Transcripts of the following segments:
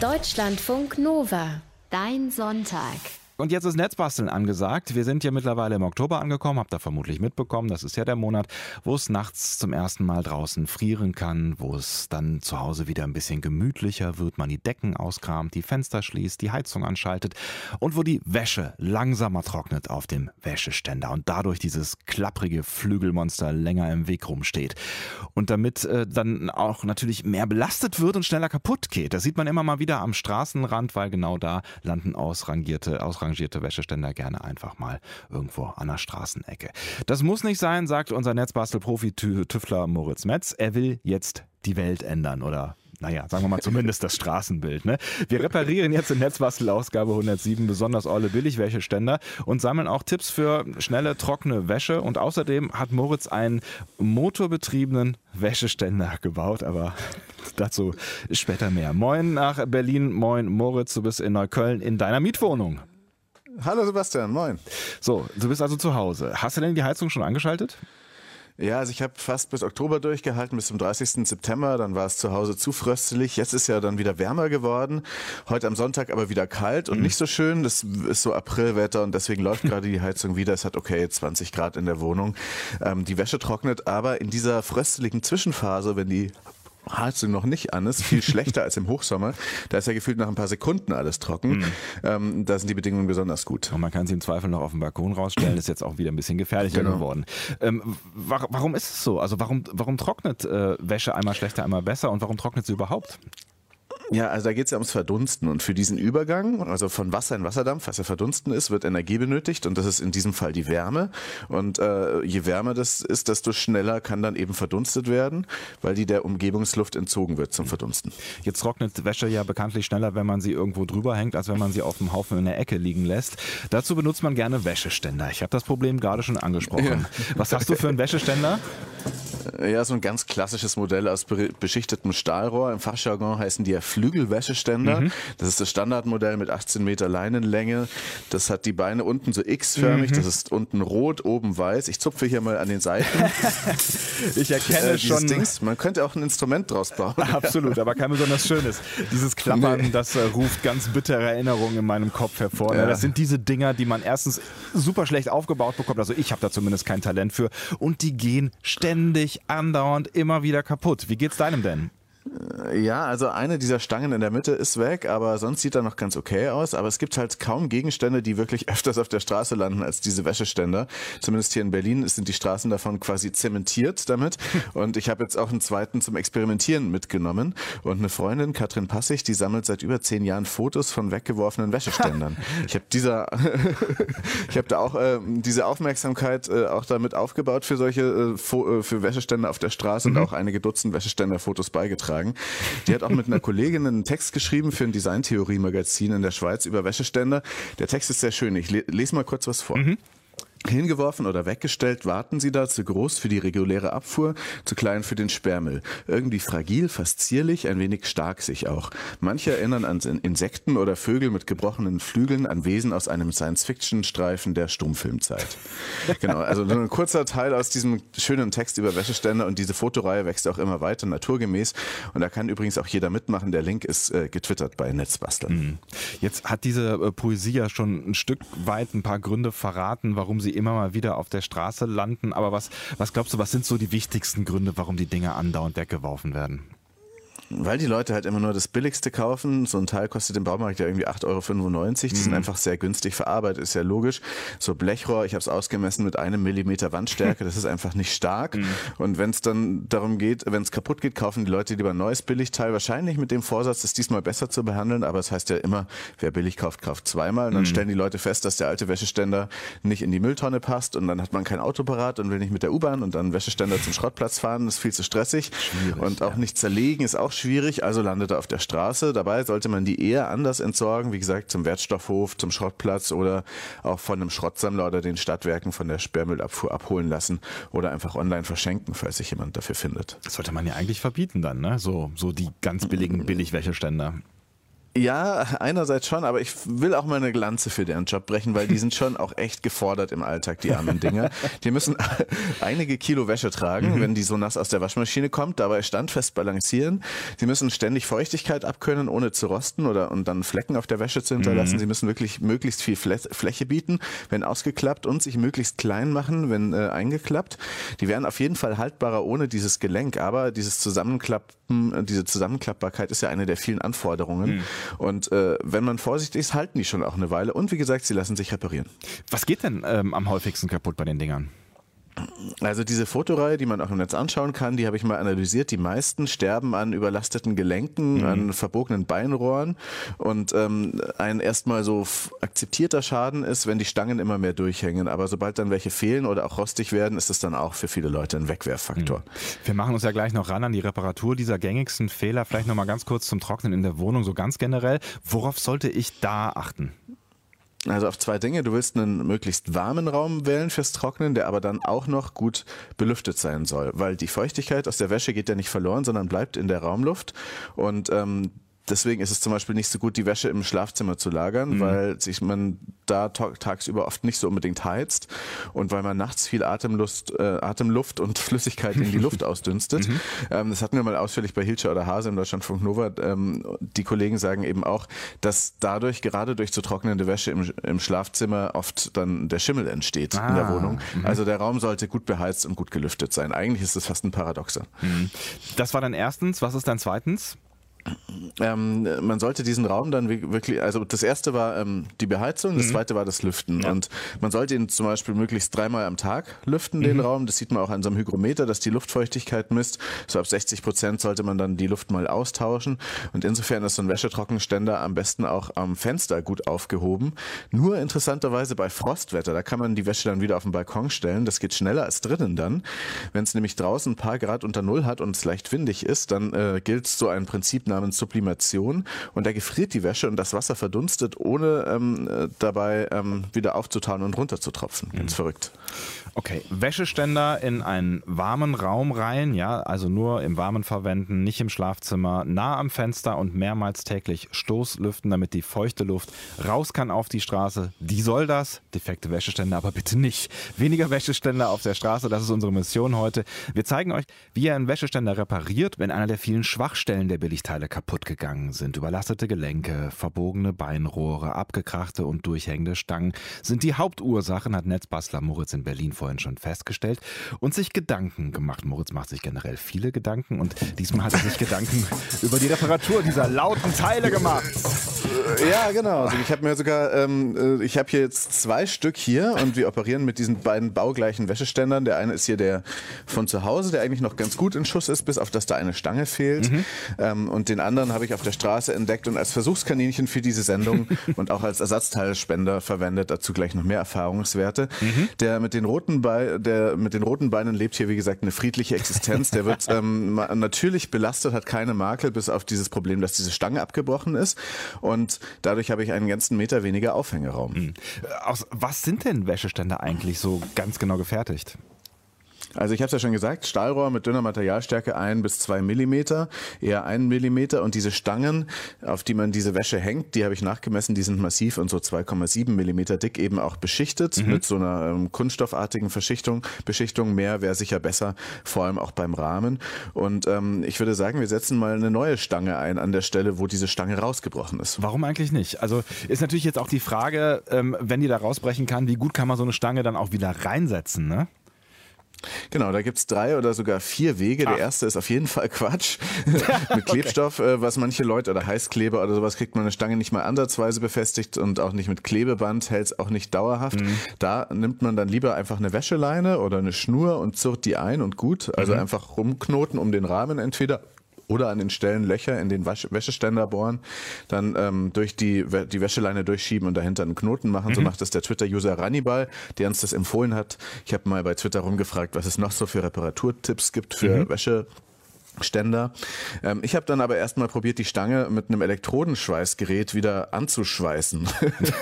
Deutschlandfunk Nova. Dein Sonntag. Und jetzt ist Netzbasteln angesagt. Wir sind ja mittlerweile im Oktober angekommen, habt ihr vermutlich mitbekommen. Das ist ja der Monat, wo es nachts zum ersten Mal draußen frieren kann, wo es dann zu Hause wieder ein bisschen gemütlicher wird, man die Decken auskramt, die Fenster schließt, die Heizung anschaltet und wo die Wäsche langsamer trocknet auf dem Wäscheständer und dadurch dieses klapprige Flügelmonster länger im Weg rumsteht. Und damit äh, dann auch natürlich mehr belastet wird und schneller kaputt geht. Das sieht man immer mal wieder am Straßenrand, weil genau da landen ausrangierte, ausrangierte rangierte Wäscheständer gerne einfach mal irgendwo an der Straßenecke. Das muss nicht sein, sagt unser Netzbastel-Profi-Tüftler Moritz Metz. Er will jetzt die Welt ändern oder naja, sagen wir mal zumindest das Straßenbild. Ne? Wir reparieren jetzt in Netzbastel-Ausgabe 107 besonders olle Billigwäscheständer und sammeln auch Tipps für schnelle, trockene Wäsche. Und außerdem hat Moritz einen motorbetriebenen Wäscheständer gebaut, aber dazu später mehr. Moin nach Berlin, moin Moritz, du bist in Neukölln in deiner Mietwohnung. Hallo Sebastian, moin. So, du bist also zu Hause. Hast du denn die Heizung schon angeschaltet? Ja, also ich habe fast bis Oktober durchgehalten, bis zum 30. September. Dann war es zu Hause zu fröstelig. Jetzt ist ja dann wieder wärmer geworden. Heute am Sonntag aber wieder kalt und mhm. nicht so schön. Das ist so Aprilwetter und deswegen läuft gerade die Heizung wieder. Es hat okay 20 Grad in der Wohnung. Ähm, die Wäsche trocknet, aber in dieser frösteligen Zwischenphase, wenn die Heizung noch nicht an ist, viel schlechter als im Hochsommer. Da ist ja gefühlt nach ein paar Sekunden alles trocken. Mhm. Ähm, da sind die Bedingungen besonders gut. Und man kann sie im Zweifel noch auf den Balkon rausstellen, ist jetzt auch wieder ein bisschen gefährlicher genau. geworden. Ähm, warum ist es so? Also warum, warum trocknet äh, Wäsche einmal schlechter, einmal besser und warum trocknet sie überhaupt? Ja, also da geht es ja ums Verdunsten und für diesen Übergang, also von Wasser in Wasserdampf, was ja verdunsten ist, wird Energie benötigt und das ist in diesem Fall die Wärme und äh, je wärmer das ist, desto schneller kann dann eben verdunstet werden, weil die der Umgebungsluft entzogen wird zum Verdunsten. Jetzt trocknet Wäsche ja bekanntlich schneller, wenn man sie irgendwo drüber hängt, als wenn man sie auf dem Haufen in der Ecke liegen lässt. Dazu benutzt man gerne Wäscheständer. Ich habe das Problem gerade schon angesprochen. Ja. Was hast du für einen Wäscheständer? Ja, so ein ganz klassisches Modell aus beschichtetem Stahlrohr. Im Fachjargon heißen die ja Flügelwäscheständer. Mhm. Das ist das Standardmodell mit 18 Meter Leinenlänge. Das hat die Beine unten so x-förmig. Mhm. Das ist unten rot, oben weiß. Ich zupfe hier mal an den Seiten. ich erkenne äh, schon. Dings. Man könnte auch ein Instrument draus bauen. Absolut, aber kein besonders schönes. Dieses Klappern, nee. das äh, ruft ganz bittere Erinnerungen in meinem Kopf hervor. Ja. Das sind diese Dinger, die man erstens super schlecht aufgebaut bekommt. Also ich habe da zumindest kein Talent für. Und die gehen ständig, andauernd, immer wieder kaputt. Wie geht's deinem denn? Äh, ja, also eine dieser Stangen in der Mitte ist weg, aber sonst sieht er noch ganz okay aus. Aber es gibt halt kaum Gegenstände, die wirklich öfters auf der Straße landen als diese Wäscheständer. Zumindest hier in Berlin sind die Straßen davon quasi zementiert damit. Und ich habe jetzt auch einen zweiten zum Experimentieren mitgenommen. Und eine Freundin, Katrin Passig, die sammelt seit über zehn Jahren Fotos von weggeworfenen Wäscheständern. Ich habe dieser, ich habe da auch äh, diese Aufmerksamkeit äh, auch damit aufgebaut für solche äh, äh für Wäscheständer auf der Straße mhm. und auch einige Dutzend Wäscheständer-Fotos beigetragen sagen. Die hat auch mit einer Kollegin einen Text geschrieben für ein Designtheorie-Magazin in der Schweiz über Wäscheständer. Der Text ist sehr schön. Ich lese mal kurz was vor. Mhm. Hingeworfen oder weggestellt warten sie da, zu groß für die reguläre Abfuhr, zu klein für den Sperrmüll. Irgendwie fragil, fast zierlich, ein wenig stark sich auch. Manche erinnern an Insekten oder Vögel mit gebrochenen Flügeln, an Wesen aus einem Science-Fiction-Streifen der Stummfilmzeit. genau, also nur ein kurzer Teil aus diesem schönen Text über Wäscheständer und diese Fotoreihe wächst auch immer weiter, naturgemäß. Und da kann übrigens auch jeder mitmachen. Der Link ist äh, getwittert bei Netzbastler. Mhm. Jetzt hat diese äh, Poesie ja schon ein Stück weit ein paar Gründe verraten, warum sie sie immer mal wieder auf der Straße landen. Aber was, was glaubst du, was sind so die wichtigsten Gründe, warum die Dinge andauernd weggeworfen werden? Weil die Leute halt immer nur das Billigste kaufen. So ein Teil kostet im Baumarkt ja irgendwie 8,95 Euro. Die mhm. sind einfach sehr günstig verarbeitet, ist ja logisch. So Blechrohr, ich habe es ausgemessen mit einem Millimeter Wandstärke, das ist einfach nicht stark. Mhm. Und wenn es dann darum geht, wenn es kaputt geht, kaufen die Leute lieber ein neues Billigteil. Wahrscheinlich mit dem Vorsatz, es diesmal besser zu behandeln. Aber es das heißt ja immer, wer billig kauft, kauft zweimal. Und dann mhm. stellen die Leute fest, dass der alte Wäscheständer nicht in die Mülltonne passt. Und dann hat man kein Auto parat und will nicht mit der U-Bahn und dann Wäscheständer zum Schrottplatz fahren. Das ist viel zu stressig. Schwierig, und auch ja. nicht zerlegen ist auch schwierig, also landet er auf der Straße. Dabei sollte man die eher anders entsorgen, wie gesagt, zum Wertstoffhof, zum Schrottplatz oder auch von einem Schrottsammler oder den Stadtwerken von der Sperrmüllabfuhr abholen lassen oder einfach online verschenken, falls sich jemand dafür findet. Das sollte man ja eigentlich verbieten dann, ne? So, so die ganz billigen Billigwäscheständer. Ja, einerseits schon, aber ich will auch mal eine Glanze für deren Job brechen, weil die sind schon auch echt gefordert im Alltag, die armen Dinger. Die müssen einige Kilo Wäsche tragen, mhm. wenn die so nass aus der Waschmaschine kommt, dabei standfest balancieren. Sie müssen ständig Feuchtigkeit abkönnen, ohne zu rosten oder und dann Flecken auf der Wäsche zu hinterlassen. Mhm. Sie müssen wirklich möglichst viel Fläche bieten, wenn ausgeklappt und sich möglichst klein machen, wenn äh, eingeklappt. Die wären auf jeden Fall haltbarer ohne dieses Gelenk, aber dieses Zusammenklappen, diese Zusammenklappbarkeit ist ja eine der vielen Anforderungen. Mhm. Und äh, wenn man vorsichtig ist, halten die schon auch eine Weile. Und wie gesagt, sie lassen sich reparieren. Was geht denn ähm, am häufigsten kaputt bei den Dingern? Also diese Fotoreihe, die man auch im Netz anschauen kann, die habe ich mal analysiert. Die meisten sterben an überlasteten Gelenken, mhm. an verbogenen Beinrohren. Und ähm, ein erstmal so akzeptierter Schaden ist, wenn die Stangen immer mehr durchhängen. Aber sobald dann welche fehlen oder auch rostig werden, ist es dann auch für viele Leute ein Wegwerffaktor. Mhm. Wir machen uns ja gleich noch ran an die Reparatur dieser gängigsten Fehler. Vielleicht nochmal ganz kurz zum Trocknen in der Wohnung, so ganz generell. Worauf sollte ich da achten? Also auf zwei Dinge. Du willst einen möglichst warmen Raum wählen fürs Trocknen, der aber dann auch noch gut belüftet sein soll, weil die Feuchtigkeit aus der Wäsche geht ja nicht verloren, sondern bleibt in der Raumluft und ähm, Deswegen ist es zum Beispiel nicht so gut, die Wäsche im Schlafzimmer zu lagern, mhm. weil sich man da tagsüber oft nicht so unbedingt heizt und weil man nachts viel Atemlust, äh, Atemluft und Flüssigkeit in die Luft ausdünstet. Mhm. Ähm, das hatten wir mal ausführlich bei Hilscher oder Hase im Deutschlandfunk Nova. Ähm, die Kollegen sagen eben auch, dass dadurch gerade durch zu trocknende Wäsche im, im Schlafzimmer oft dann der Schimmel entsteht ah. in der ah, Wohnung. Mhm. Also der Raum sollte gut beheizt und gut gelüftet sein. Eigentlich ist das fast ein Paradoxer. Mhm. Das war dann erstens. Was ist dann zweitens? Ähm, man sollte diesen Raum dann wirklich, also das erste war ähm, die Beheizung, das mhm. zweite war das Lüften. Ja. Und man sollte ihn zum Beispiel möglichst dreimal am Tag lüften, mhm. den Raum. Das sieht man auch an so einem Hygrometer, dass die Luftfeuchtigkeit misst. So ab 60 Prozent sollte man dann die Luft mal austauschen. Und insofern ist so ein Wäschetrockenständer am besten auch am Fenster gut aufgehoben. Nur interessanterweise bei Frostwetter, da kann man die Wäsche dann wieder auf den Balkon stellen. Das geht schneller als drinnen dann. Wenn es nämlich draußen ein paar Grad unter Null hat und es leicht windig ist, dann äh, gilt so ein Prinzip namens Sublimation und da gefriert die Wäsche und das Wasser verdunstet, ohne ähm, äh, dabei ähm, wieder aufzutauen und runterzutropfen. Ganz mhm. verrückt. Okay, Wäscheständer in einen warmen Raum rein, ja, also nur im Warmen verwenden, nicht im Schlafzimmer, nah am Fenster und mehrmals täglich Stoßlüften, damit die feuchte Luft raus kann auf die Straße. Die soll das, defekte Wäscheständer aber bitte nicht. Weniger Wäscheständer auf der Straße, das ist unsere Mission heute. Wir zeigen euch, wie ihr einen Wäscheständer repariert, wenn einer der vielen Schwachstellen der Billigteile kaputt gegangen sind. Überlastete Gelenke, verbogene Beinrohre, abgekrachte und durchhängende Stangen sind die Hauptursachen, hat Netzbastler Moritz in Berlin vorhin schon festgestellt und sich Gedanken gemacht. Moritz macht sich generell viele Gedanken und diesmal hat er sich Gedanken über die Reparatur dieser lauten Teile gemacht. Ja, genau. Also ich habe mir sogar, ähm, äh, ich habe hier jetzt zwei Stück hier und wir operieren mit diesen beiden baugleichen Wäscheständern. Der eine ist hier der von zu Hause, der eigentlich noch ganz gut in Schuss ist, bis auf dass da eine Stange fehlt. Mhm. Ähm, und den anderen habe ich auf der Straße entdeckt und als Versuchskaninchen für diese Sendung und auch als Ersatzteilspender verwendet. Dazu gleich noch mehr Erfahrungswerte. Mhm. Der mit den roten Be der mit den roten Beinen lebt hier wie gesagt eine friedliche Existenz. Der wird ähm, natürlich belastet, hat keine Makel, bis auf dieses Problem, dass diese Stange abgebrochen ist. Und dadurch habe ich einen ganzen Meter weniger Aufhängeraum. Mhm. Aus was sind denn Wäscheständer eigentlich so ganz genau gefertigt? Also ich habe es ja schon gesagt, Stahlrohr mit dünner Materialstärke ein bis zwei Millimeter, eher einen Millimeter. Und diese Stangen, auf die man diese Wäsche hängt, die habe ich nachgemessen, die sind massiv und so 2,7 Millimeter dick eben auch beschichtet mhm. mit so einer ähm, kunststoffartigen Verschichtung. Beschichtung mehr wäre sicher besser, vor allem auch beim Rahmen. Und ähm, ich würde sagen, wir setzen mal eine neue Stange ein an der Stelle, wo diese Stange rausgebrochen ist. Warum eigentlich nicht? Also ist natürlich jetzt auch die Frage, ähm, wenn die da rausbrechen kann, wie gut kann man so eine Stange dann auch wieder reinsetzen, ne? Genau, da gibt's drei oder sogar vier Wege. Der Ach. erste ist auf jeden Fall Quatsch. Mit Klebstoff, okay. Äh, was manche Leute oder Heißkleber oder sowas kriegt man eine Stange nicht mal ansatzweise befestigt und auch nicht mit Klebeband hält es auch nicht dauerhaft. Mhm. Da nimmt man dann lieber einfach eine Wäscheleine oder eine Schnur und zurrt die ein und gut. Also mhm. einfach rumknoten um den Rahmen entweder oder an den Stellen Löcher in den Wäscheständer bohren, dann ähm, durch die, die Wäscheleine durchschieben und dahinter einen Knoten machen. Mhm. So macht das der Twitter-User Rannibal, der uns das empfohlen hat. Ich habe mal bei Twitter rumgefragt, was es noch so für Reparaturtipps gibt für mhm. Wäsche. Ständer. Ähm, ich habe dann aber erstmal probiert, die Stange mit einem Elektrodenschweißgerät wieder anzuschweißen.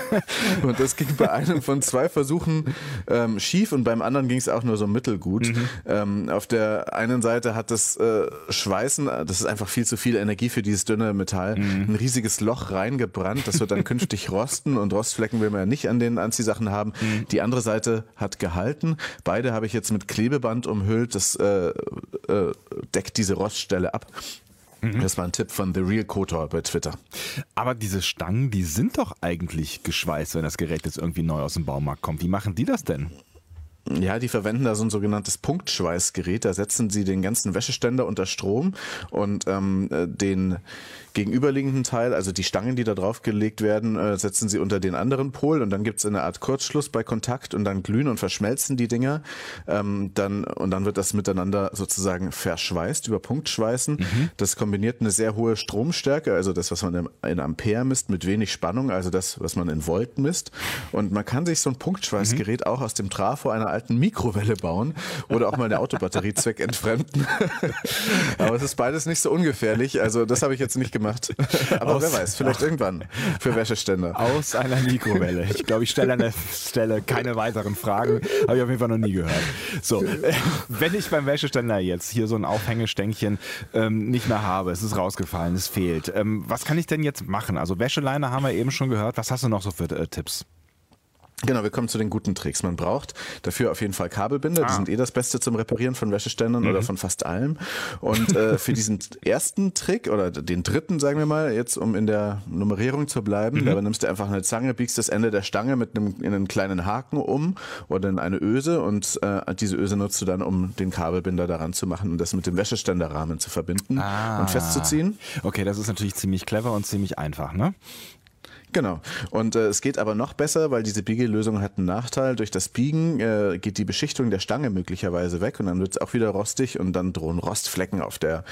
und das ging bei einem von zwei Versuchen ähm, schief und beim anderen ging es auch nur so mittelgut. Mhm. Ähm, auf der einen Seite hat das äh, Schweißen, das ist einfach viel zu viel Energie für dieses dünne Metall, mhm. ein riesiges Loch reingebrannt. Das wird dann künftig rosten und Rostflecken will man ja nicht an den Anziehsachen haben. Mhm. Die andere Seite hat gehalten. Beide habe ich jetzt mit Klebeband umhüllt. Das äh, äh, deckt diese Roststelle ab. Mhm. Das war ein Tipp von The Real Kotor bei Twitter. Aber diese Stangen, die sind doch eigentlich geschweißt, wenn das Gerät jetzt irgendwie neu aus dem Baumarkt kommt. Wie machen die das denn? Ja, die verwenden da so ein sogenanntes Punktschweißgerät. Da setzen sie den ganzen Wäscheständer unter Strom und ähm, äh, den gegenüberliegenden Teil, also die Stangen, die da drauf gelegt werden, äh, setzen sie unter den anderen Pol und dann gibt es eine Art Kurzschluss bei Kontakt und dann glühen und verschmelzen die Dinger. Ähm, dann, und dann wird das miteinander sozusagen verschweißt über Punktschweißen. Mhm. Das kombiniert eine sehr hohe Stromstärke, also das, was man in Ampere misst, mit wenig Spannung, also das, was man in Volt misst. Und man kann sich so ein Punktschweißgerät mhm. auch aus dem Trafo einer alten Mikrowelle bauen oder auch mal eine Autobatterie zweckentfremden. Aber es ist beides nicht so ungefährlich. Also das habe ich jetzt nicht gemacht. Aber aus, wer weiß, vielleicht irgendwann für Wäscheständer. Aus einer Mikrowelle. Ich glaube, ich stelle an der Stelle keine weiteren Fragen. Habe ich auf jeden Fall noch nie gehört. So, wenn ich beim Wäscheständer jetzt hier so ein Aufhängestänkchen ähm, nicht mehr habe, es ist rausgefallen, es fehlt. Ähm, was kann ich denn jetzt machen? Also Wäscheleine haben wir eben schon gehört. Was hast du noch so für äh, Tipps? Genau, wir kommen zu den guten Tricks. Man braucht dafür auf jeden Fall Kabelbinder. Ah. Die sind eh das Beste zum Reparieren von Wäscheständern mhm. oder von fast allem. Und äh, für diesen ersten Trick oder den dritten, sagen wir mal, jetzt um in der Nummerierung zu bleiben, mhm. da nimmst du einfach eine Zange, biegst das Ende der Stange mit einem in einen kleinen Haken um oder in eine Öse und äh, diese Öse nutzt du dann, um den Kabelbinder daran zu machen und das mit dem Wäscheständerrahmen zu verbinden ah. und festzuziehen. Okay, das ist natürlich ziemlich clever und ziemlich einfach, ne? Genau. Und äh, es geht aber noch besser, weil diese Biegellösung hat einen Nachteil. Durch das Biegen äh, geht die Beschichtung der Stange möglicherweise weg und dann wird es auch wieder rostig und dann drohen Rostflecken auf der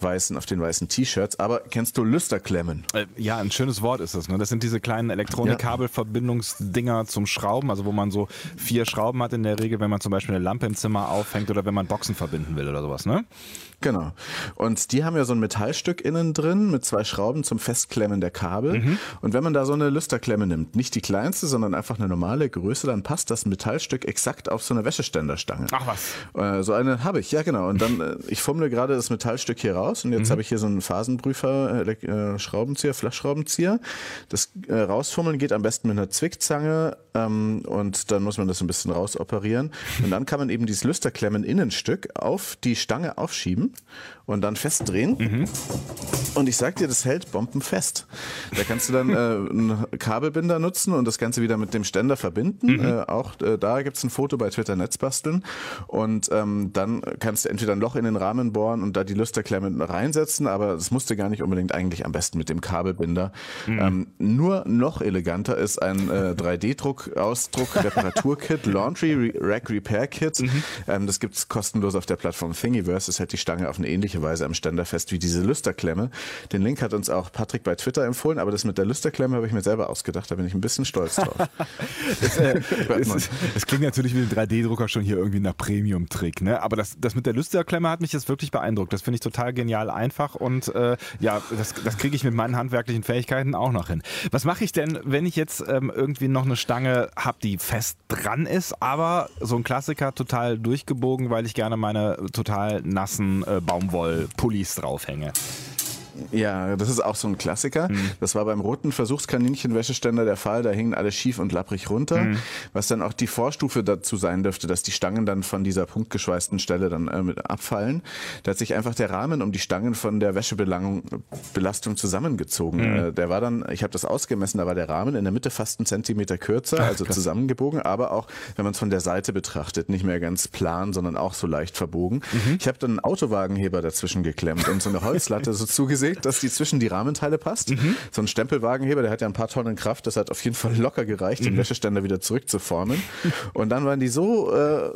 weißen, auf den weißen T-Shirts. Aber kennst du Lüsterklemmen? Äh, ja, ein schönes Wort ist das. Ne? Das sind diese kleinen Elektronikkabelverbindungsdinger zum Schrauben, also wo man so vier Schrauben hat in der Regel, wenn man zum Beispiel eine Lampe im Zimmer aufhängt oder wenn man Boxen verbinden will oder sowas, ne? Genau. Und die haben ja so ein Metallstück innen drin mit zwei Schrauben zum Festklemmen der Kabel. Mhm. Und wenn man da so eine Lüsterklemme nimmt, nicht die kleinste, sondern einfach eine normale Größe, dann passt das Metallstück exakt auf so eine Wäscheständerstange. Ach was. Äh, so eine habe ich, ja genau. Und dann, äh, ich fummle gerade das Metallstück hier raus und jetzt mhm. habe ich hier so einen Phasenprüfer, äh, Schraubenzieher, Flaschschraubenzieher. Das rausfummeln geht am besten mit einer Zwickzange ähm, und dann muss man das ein bisschen rausoperieren. Und dann kann man eben dieses Lüsterklemmen Innenstück auf die Stange aufschieben und dann festdrehen. Mhm. Und ich sag dir, das hält bombenfest. Da kannst du dann äh, einen Kabelbinder nutzen und das Ganze wieder mit dem Ständer verbinden. Mhm. Äh, auch äh, da gibt's ein Foto bei Twitter Netzbasteln. Und ähm, dann kannst du entweder ein Loch in den Rahmen bohren und da die Lüsterklemme reinsetzen, aber das musst du gar nicht unbedingt eigentlich am besten mit dem Kabelbinder. Mhm. Ähm, nur noch eleganter ist ein äh, 3D-Druck, Ausdruck, Reparaturkit, Laundry Rack Repair Kit. Mhm. Ähm, das gibt's kostenlos auf der Plattform Thingiverse. Das hält die Stange auf eine ähnliche Weise am Ständer fest wie diese Lüsterklemme. Den Link hat uns auch Patrick bei Twitter empfohlen, aber das mit der Lüsterklemme habe ich mir selber ausgedacht. Da bin ich ein bisschen stolz drauf. das, äh, es, es, klingt natürlich wie ein 3D-Drucker schon hier irgendwie nach Premium-Trick, ne? Aber das, das mit der Lüsterklemme hat mich jetzt wirklich beeindruckt. Das finde ich total genial einfach und äh, ja, das, das kriege ich mit meinen handwerklichen Fähigkeiten auch noch hin. Was mache ich denn, wenn ich jetzt ähm, irgendwie noch eine Stange habe, die fest dran ist, aber so ein Klassiker total durchgebogen, weil ich gerne meine total nassen äh, Baumwollpullis draufhänge? Ja, das ist auch so ein Klassiker. Mhm. Das war beim roten Versuchskaninchen-Wäscheständer der Fall. Da hingen alle schief und lapprig runter. Mhm. Was dann auch die Vorstufe dazu sein dürfte, dass die Stangen dann von dieser punktgeschweißten Stelle dann äh, mit abfallen. Da hat sich einfach der Rahmen um die Stangen von der Wäschebelastung zusammengezogen. Mhm. Äh, der war dann, ich habe das ausgemessen, da war der Rahmen in der Mitte fast einen Zentimeter kürzer, also Ach, zusammengebogen, aber auch, wenn man es von der Seite betrachtet, nicht mehr ganz plan, sondern auch so leicht verbogen. Mhm. Ich habe dann einen Autowagenheber dazwischen geklemmt und so eine Holzlatte so zugesehen gelegt, dass die zwischen die Rahmenteile passt. Mhm. So ein Stempelwagenheber, der hat ja ein paar Tonnen Kraft, das hat auf jeden Fall locker gereicht, den mhm. Wäscheständer wieder zurückzuformen. Und dann waren die so äh,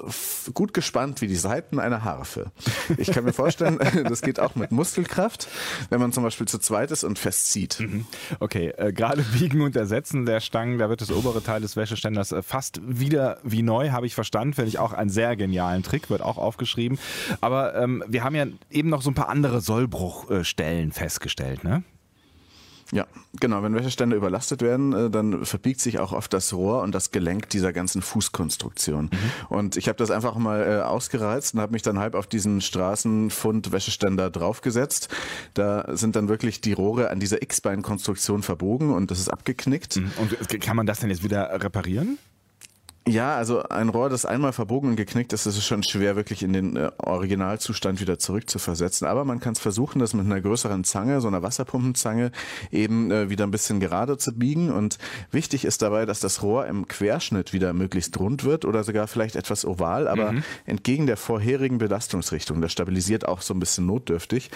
gut gespannt wie die Seiten einer Harfe. Ich kann mir vorstellen, das geht auch mit Muskelkraft, wenn man zum Beispiel zu zweit ist und festzieht. Mhm. Okay, äh, gerade biegen und ersetzen der Stangen, da wird das obere Teil des Wäscheständers äh, fast wieder wie neu, habe ich verstanden. Finde ich auch einen sehr genialen Trick, wird auch aufgeschrieben. Aber ähm, wir haben ja eben noch so ein paar andere Sollbruchstellen festgestellt, ne? Ja, genau. Wenn Wäscheständer überlastet werden, äh, dann verbiegt sich auch oft das Rohr und das Gelenk dieser ganzen Fußkonstruktion. Mhm. Und ich habe das einfach mal äh, ausgereizt und habe mich dann halb auf diesen Straßenfund Wäscheständer draufgesetzt. Da sind dann wirklich die Rohre an dieser X-Bein-Konstruktion verbogen und das ist abgeknickt. Mhm. Und kann man das denn jetzt wieder reparieren? Ja, also ein Rohr, das einmal verbogen und geknickt ist, ist schon schwer, wirklich in den äh, Originalzustand wieder zurückzuversetzen. Aber man kann es versuchen, das mit einer größeren Zange, so einer Wasserpumpenzange, eben äh, wieder ein bisschen gerade zu biegen. Und wichtig ist dabei, dass das Rohr im Querschnitt wieder möglichst rund wird oder sogar vielleicht etwas oval, aber mhm. entgegen der vorherigen Belastungsrichtung. Das stabilisiert auch so ein bisschen notdürftig.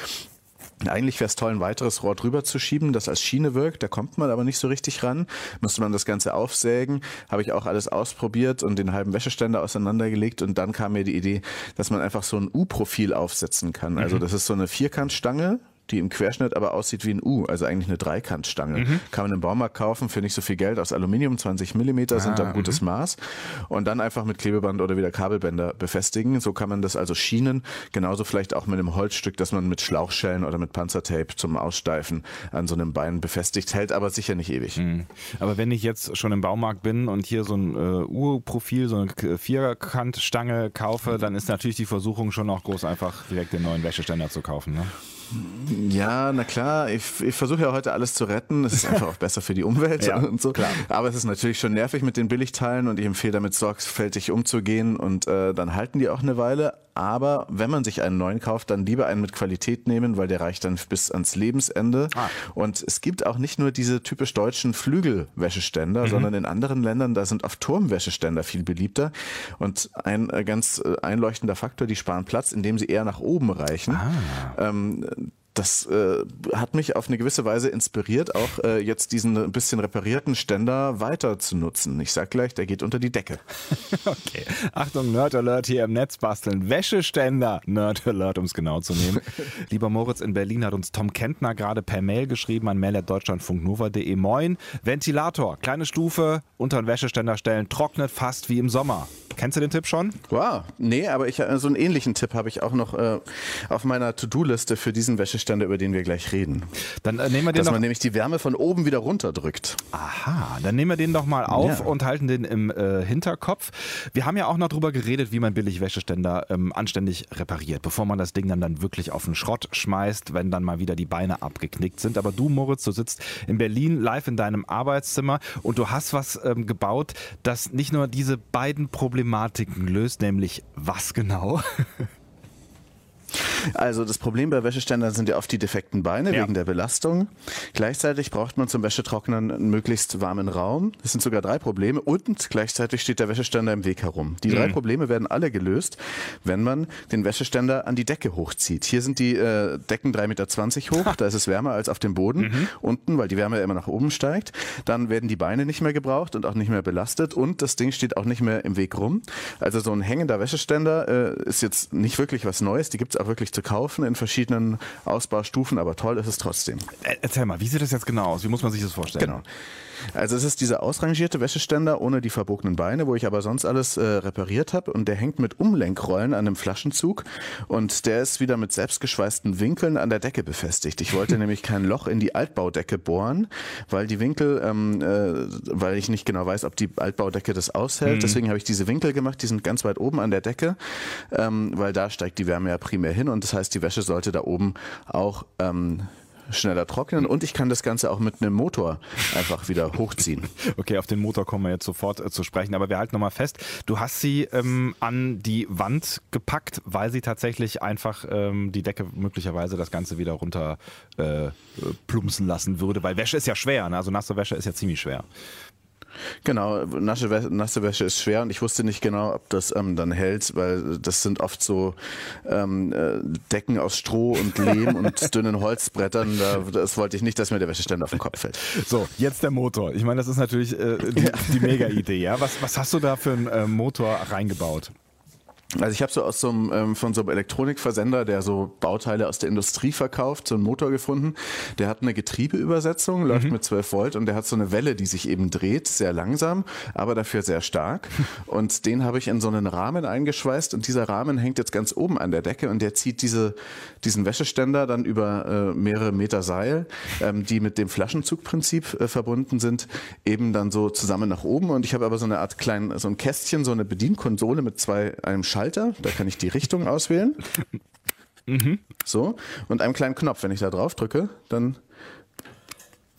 Eigentlich wäre es toll, ein weiteres Rohr drüber zu schieben, das als Schiene wirkt. Da kommt man aber nicht so richtig ran. Müsste man das Ganze aufsägen. Habe ich auch alles ausprobiert und den halben Wäscheständer auseinandergelegt. Und dann kam mir die Idee, dass man einfach so ein U-Profil aufsetzen kann. Also mhm. das ist so eine Vierkantstange, die im Querschnitt aber aussieht wie ein U, also eigentlich eine Dreikantstange. Mhm. Kann man im Baumarkt kaufen für nicht so viel Geld aus Aluminium, 20 Millimeter ah, sind da ein gutes mhm. Maß. Und dann einfach mit Klebeband oder wieder Kabelbänder befestigen. So kann man das also schienen, genauso vielleicht auch mit einem Holzstück, das man mit Schlauchschellen oder mit Panzertape zum Aussteifen an so einem Bein befestigt, hält aber sicher nicht ewig. Mhm. Aber wenn ich jetzt schon im Baumarkt bin und hier so ein äh, U-Profil, so eine Vierkantstange kaufe, dann ist natürlich die Versuchung schon auch groß, einfach direkt den neuen Wäscheständer zu kaufen. Ne? Ja, na klar, ich, ich versuche ja heute alles zu retten. Es ist einfach auch besser für die Umwelt ja, und so. Klar. Aber es ist natürlich schon nervig mit den Billigteilen und ich empfehle damit sorgfältig umzugehen und äh, dann halten die auch eine Weile. Aber wenn man sich einen neuen kauft, dann lieber einen mit Qualität nehmen, weil der reicht dann bis ans Lebensende. Ah. Und es gibt auch nicht nur diese typisch deutschen Flügelwäscheständer, mhm. sondern in anderen Ländern, da sind oft Turmwäscheständer viel beliebter. Und ein äh, ganz äh, einleuchtender Faktor, die sparen Platz, indem sie eher nach oben reichen. Ah. Ähm, das äh, hat mich auf eine gewisse Weise inspiriert, auch äh, jetzt diesen ein bisschen reparierten Ständer weiter zu nutzen. Ich sag gleich, der geht unter die Decke. okay. Achtung, Nerd Alert hier im Netz basteln. Wäscheständer. Nerd Alert, um es genau zu nehmen. Lieber Moritz, in Berlin hat uns Tom Kentner gerade per Mail geschrieben an mail.deutschlandfunknova.de. Moin. Ventilator, kleine Stufe, unter den Wäscheständer stellen, trocknet fast wie im Sommer. Kennst du den Tipp schon? Wow, nee, aber ich, äh, so einen ähnlichen Tipp habe ich auch noch äh, auf meiner To-Do-Liste für diesen Wäscheständer, über den wir gleich reden. Dann äh, nehmen wir den Dass man nämlich die Wärme von oben wieder runterdrückt. Aha, dann nehmen wir den doch mal auf ja. und halten den im äh, Hinterkopf. Wir haben ja auch noch darüber geredet, wie man billig Wäscheständer ähm, anständig repariert, bevor man das Ding dann, dann wirklich auf den Schrott schmeißt, wenn dann mal wieder die Beine abgeknickt sind. Aber du, Moritz, du sitzt in Berlin live in deinem Arbeitszimmer und du hast was ähm, gebaut, das nicht nur diese beiden Problematiken löst, nämlich was genau? Also das Problem bei Wäscheständern sind ja oft die defekten Beine ja. wegen der Belastung. Gleichzeitig braucht man zum Wäschetrocknen einen möglichst warmen Raum. Das sind sogar drei Probleme und gleichzeitig steht der Wäscheständer im Weg herum. Die drei mhm. Probleme werden alle gelöst, wenn man den Wäscheständer an die Decke hochzieht. Hier sind die äh, Decken 3,20 Meter hoch, da ist es wärmer als auf dem Boden mhm. unten, weil die Wärme immer nach oben steigt. Dann werden die Beine nicht mehr gebraucht und auch nicht mehr belastet und das Ding steht auch nicht mehr im Weg rum. Also so ein hängender Wäscheständer äh, ist jetzt nicht wirklich was Neues, die gibt es auch wirklich zu kaufen in verschiedenen Ausbaustufen, aber toll ist es trotzdem. Erzähl mal, wie sieht das jetzt genau aus? Wie muss man sich das vorstellen? Genau. Also es ist dieser ausrangierte Wäscheständer ohne die verbogenen Beine, wo ich aber sonst alles äh, repariert habe und der hängt mit Umlenkrollen an einem Flaschenzug und der ist wieder mit selbstgeschweißten Winkeln an der Decke befestigt. Ich wollte nämlich kein Loch in die Altbaudecke bohren, weil die Winkel, ähm, äh, weil ich nicht genau weiß, ob die Altbaudecke das aushält. Mhm. Deswegen habe ich diese Winkel gemacht, die sind ganz weit oben an der Decke, ähm, weil da steigt die Wärme ja primär hin und das heißt, die Wäsche sollte da oben auch ähm, schneller trocknen und ich kann das Ganze auch mit einem Motor einfach wieder hochziehen. Okay, auf den Motor kommen wir jetzt sofort äh, zu sprechen, aber wir halten nochmal fest, du hast sie ähm, an die Wand gepackt, weil sie tatsächlich einfach ähm, die Decke möglicherweise das Ganze wieder runter äh, plumpsen lassen würde, weil Wäsche ist ja schwer, ne? also nasse Wäsche ist ja ziemlich schwer. Genau, nasse Wäsche, nasse Wäsche ist schwer und ich wusste nicht genau, ob das ähm, dann hält, weil das sind oft so ähm, äh, Decken aus Stroh und Lehm und dünnen Holzbrettern. Da, das wollte ich nicht, dass mir der Wäscheständer auf den Kopf fällt. So, jetzt der Motor. Ich meine, das ist natürlich äh, die, ja. die Mega-Idee. Ja? Was, was hast du da für einen äh, Motor reingebaut? Also ich habe so aus so einem, ähm, von so einem Elektronikversender, der so Bauteile aus der Industrie verkauft, so einen Motor gefunden. Der hat eine Getriebeübersetzung, läuft mhm. mit 12 Volt und der hat so eine Welle, die sich eben dreht, sehr langsam, aber dafür sehr stark. Und den habe ich in so einen Rahmen eingeschweißt und dieser Rahmen hängt jetzt ganz oben an der Decke und der zieht diese, diesen Wäscheständer dann über äh, mehrere Meter Seil, ähm, die mit dem Flaschenzugprinzip äh, verbunden sind, eben dann so zusammen nach oben. Und ich habe aber so eine Art klein, so ein Kästchen, so eine Bedienkonsole mit zwei, einem Schalter Schalter, da kann ich die Richtung auswählen. Mhm. So, und einem kleinen Knopf, wenn ich da drauf drücke, dann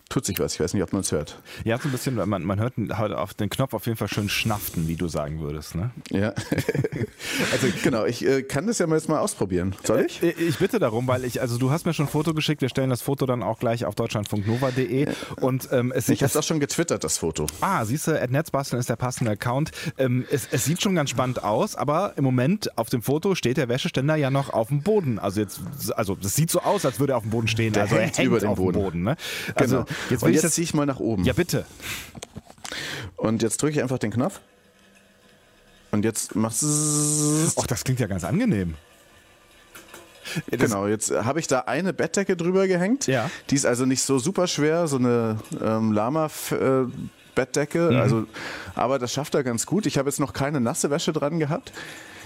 tut sich was. Ich weiß nicht, ob man es hört. Ja, so ein bisschen, man, man hört auf den Knopf auf jeden Fall schön schnaften, wie du sagen würdest. Ne? Ja. also genau, ich äh, kann das ja mal jetzt mal ausprobieren. Soll ich? ich? Ich bitte darum, weil ich, also du hast mir schon ein Foto geschickt, wir stellen das Foto dann auch gleich auf deutschlandfunknova.de und ähm, es Ich habe auch schon getwittert, das Foto. Ah, siehst du, Netzbasteln ist der passende Account. Ähm, es, es sieht schon ganz spannend aus, aber im Moment auf dem Foto steht der Wäscheständer ja noch auf dem Boden. Also jetzt, also das sieht so aus, als würde er auf dem Boden stehen. Der also er hängt über dem Boden. Boden ne? Also genau. Jetzt, will Und jetzt ziehe ich mal nach oben. Ja, bitte. Und jetzt drücke ich einfach den Knopf. Und jetzt machst du. Ach, das klingt ja ganz angenehm. Das genau, jetzt habe ich da eine Bettdecke drüber gehängt. Ja. Die ist also nicht so super schwer, so eine ähm, Lama. Äh, Bettdecke, mhm. also, aber das schafft er ganz gut. Ich habe jetzt noch keine nasse Wäsche dran gehabt.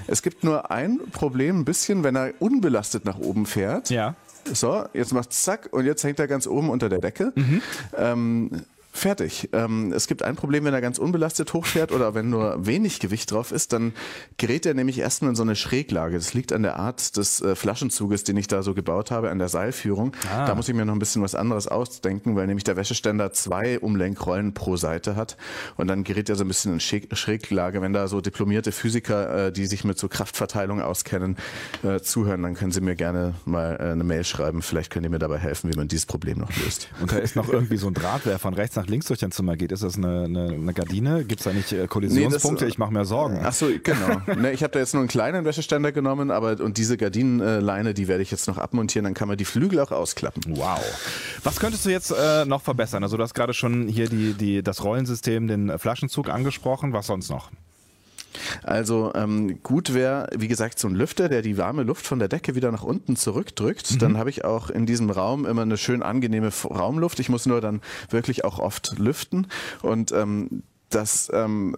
Es gibt nur ein Problem, ein bisschen, wenn er unbelastet nach oben fährt. Ja. So, jetzt macht zack und jetzt hängt er ganz oben unter der Decke. Mhm. Ähm, Fertig. Ähm, es gibt ein Problem, wenn er ganz unbelastet hochfährt oder wenn nur wenig Gewicht drauf ist, dann gerät er nämlich erstmal in so eine Schräglage. Das liegt an der Art des äh, Flaschenzuges, den ich da so gebaut habe, an der Seilführung. Ah. Da muss ich mir noch ein bisschen was anderes ausdenken, weil nämlich der Wäscheständer zwei Umlenkrollen pro Seite hat und dann gerät er so ein bisschen in Schräglage. Wenn da so diplomierte Physiker, äh, die sich mit so Kraftverteilung auskennen, äh, zuhören, dann können sie mir gerne mal äh, eine Mail schreiben. Vielleicht könnt ihr mir dabei helfen, wie man dieses Problem noch löst. Und da ist noch irgendwie so ein Draht, der von rechts nach nach links durch dein Zimmer geht, ist das eine, eine, eine Gardine? Gibt es da nicht äh, Kollisionspunkte? Nee, ich mache mir Sorgen. Ach so, genau. ne, ich habe da jetzt nur einen kleinen Wäscheständer genommen, aber und diese Gardinenleine, die werde ich jetzt noch abmontieren, dann kann man die Flügel auch ausklappen. Wow. Was könntest du jetzt äh, noch verbessern? Also du hast gerade schon hier die, die, das Rollensystem, den Flaschenzug angesprochen. Was sonst noch? Also ähm, gut wäre, wie gesagt, so ein Lüfter, der die warme Luft von der Decke wieder nach unten zurückdrückt. Mhm. Dann habe ich auch in diesem Raum immer eine schön angenehme Raumluft. Ich muss nur dann wirklich auch oft lüften und ähm, das ähm,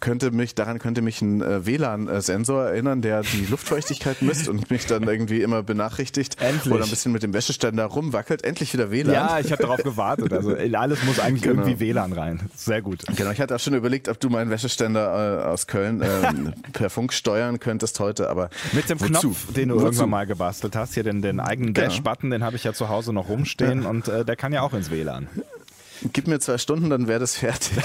könnte mich, daran könnte mich ein äh, WLAN-Sensor erinnern, der die Luftfeuchtigkeit misst und mich dann irgendwie immer benachrichtigt Endlich. oder ein bisschen mit dem Wäscheständer rumwackelt. Endlich wieder WLAN. Ja, ich habe darauf gewartet. Also alles muss eigentlich genau. irgendwie WLAN rein. Sehr gut. Genau, ich hatte auch schon überlegt, ob du meinen Wäscheständer äh, aus Köln äh, per Funk steuern könntest heute, aber mit dem wozu? Knopf, den du wozu? irgendwann mal gebastelt hast, hier den, den eigenen genau. Dash-Button, den habe ich ja zu Hause noch rumstehen und äh, der kann ja auch ins WLAN. Gib mir zwei Stunden, dann wäre das fertig.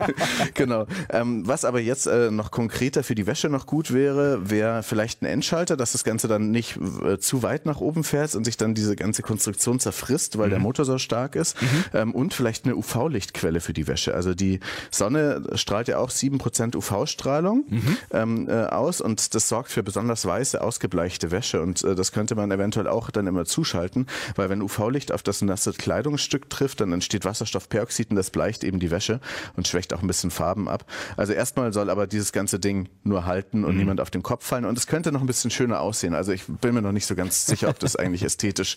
genau. Ähm, was aber jetzt äh, noch konkreter für die Wäsche noch gut wäre, wäre vielleicht ein Endschalter, dass das Ganze dann nicht äh, zu weit nach oben fährt und sich dann diese ganze Konstruktion zerfrisst, weil mhm. der Motor so stark ist. Mhm. Ähm, und vielleicht eine UV-Lichtquelle für die Wäsche. Also die Sonne strahlt ja auch 7% UV-Strahlung mhm. ähm, äh, aus und das sorgt für besonders weiße, ausgebleichte Wäsche. Und äh, das könnte man eventuell auch dann immer zuschalten, weil wenn UV-Licht auf das nasse Kleidungsstück trifft, dann entsteht Wasserstoff Wasserstoffperoxid und das bleicht eben die Wäsche und schwächt auch ein bisschen Farben ab. Also erstmal soll aber dieses ganze Ding nur halten und mhm. niemand auf den Kopf fallen und es könnte noch ein bisschen schöner aussehen. Also ich bin mir noch nicht so ganz sicher, ob das eigentlich ästhetisch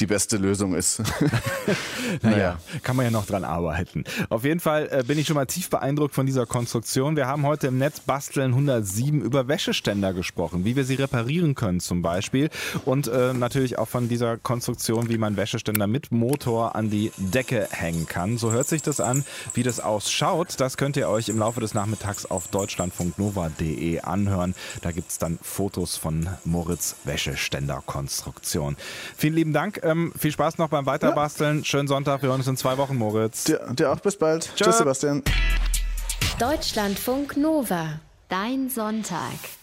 die beste Lösung ist. naja, naja, kann man ja noch dran arbeiten. Auf jeden Fall äh, bin ich schon mal tief beeindruckt von dieser Konstruktion. Wir haben heute im Netz Basteln 107 über Wäscheständer gesprochen, wie wir sie reparieren können zum Beispiel und äh, natürlich auch von dieser Konstruktion, wie man Wäscheständer mit Motor an die Decke hängen kann kann. So hört sich das an. Wie das ausschaut, das könnt ihr euch im Laufe des Nachmittags auf deutschlandfunknova.de anhören. Da gibt es dann Fotos von Moritz Wäscheständerkonstruktion. Vielen lieben Dank. Ähm, viel Spaß noch beim Weiterbasteln. Ja. Schönen Sonntag. Wir hören uns in zwei Wochen, Moritz. Dir, dir auch. Bis bald. Tschö. Tschüss, Sebastian. Deutschlandfunk Nova. Dein Sonntag.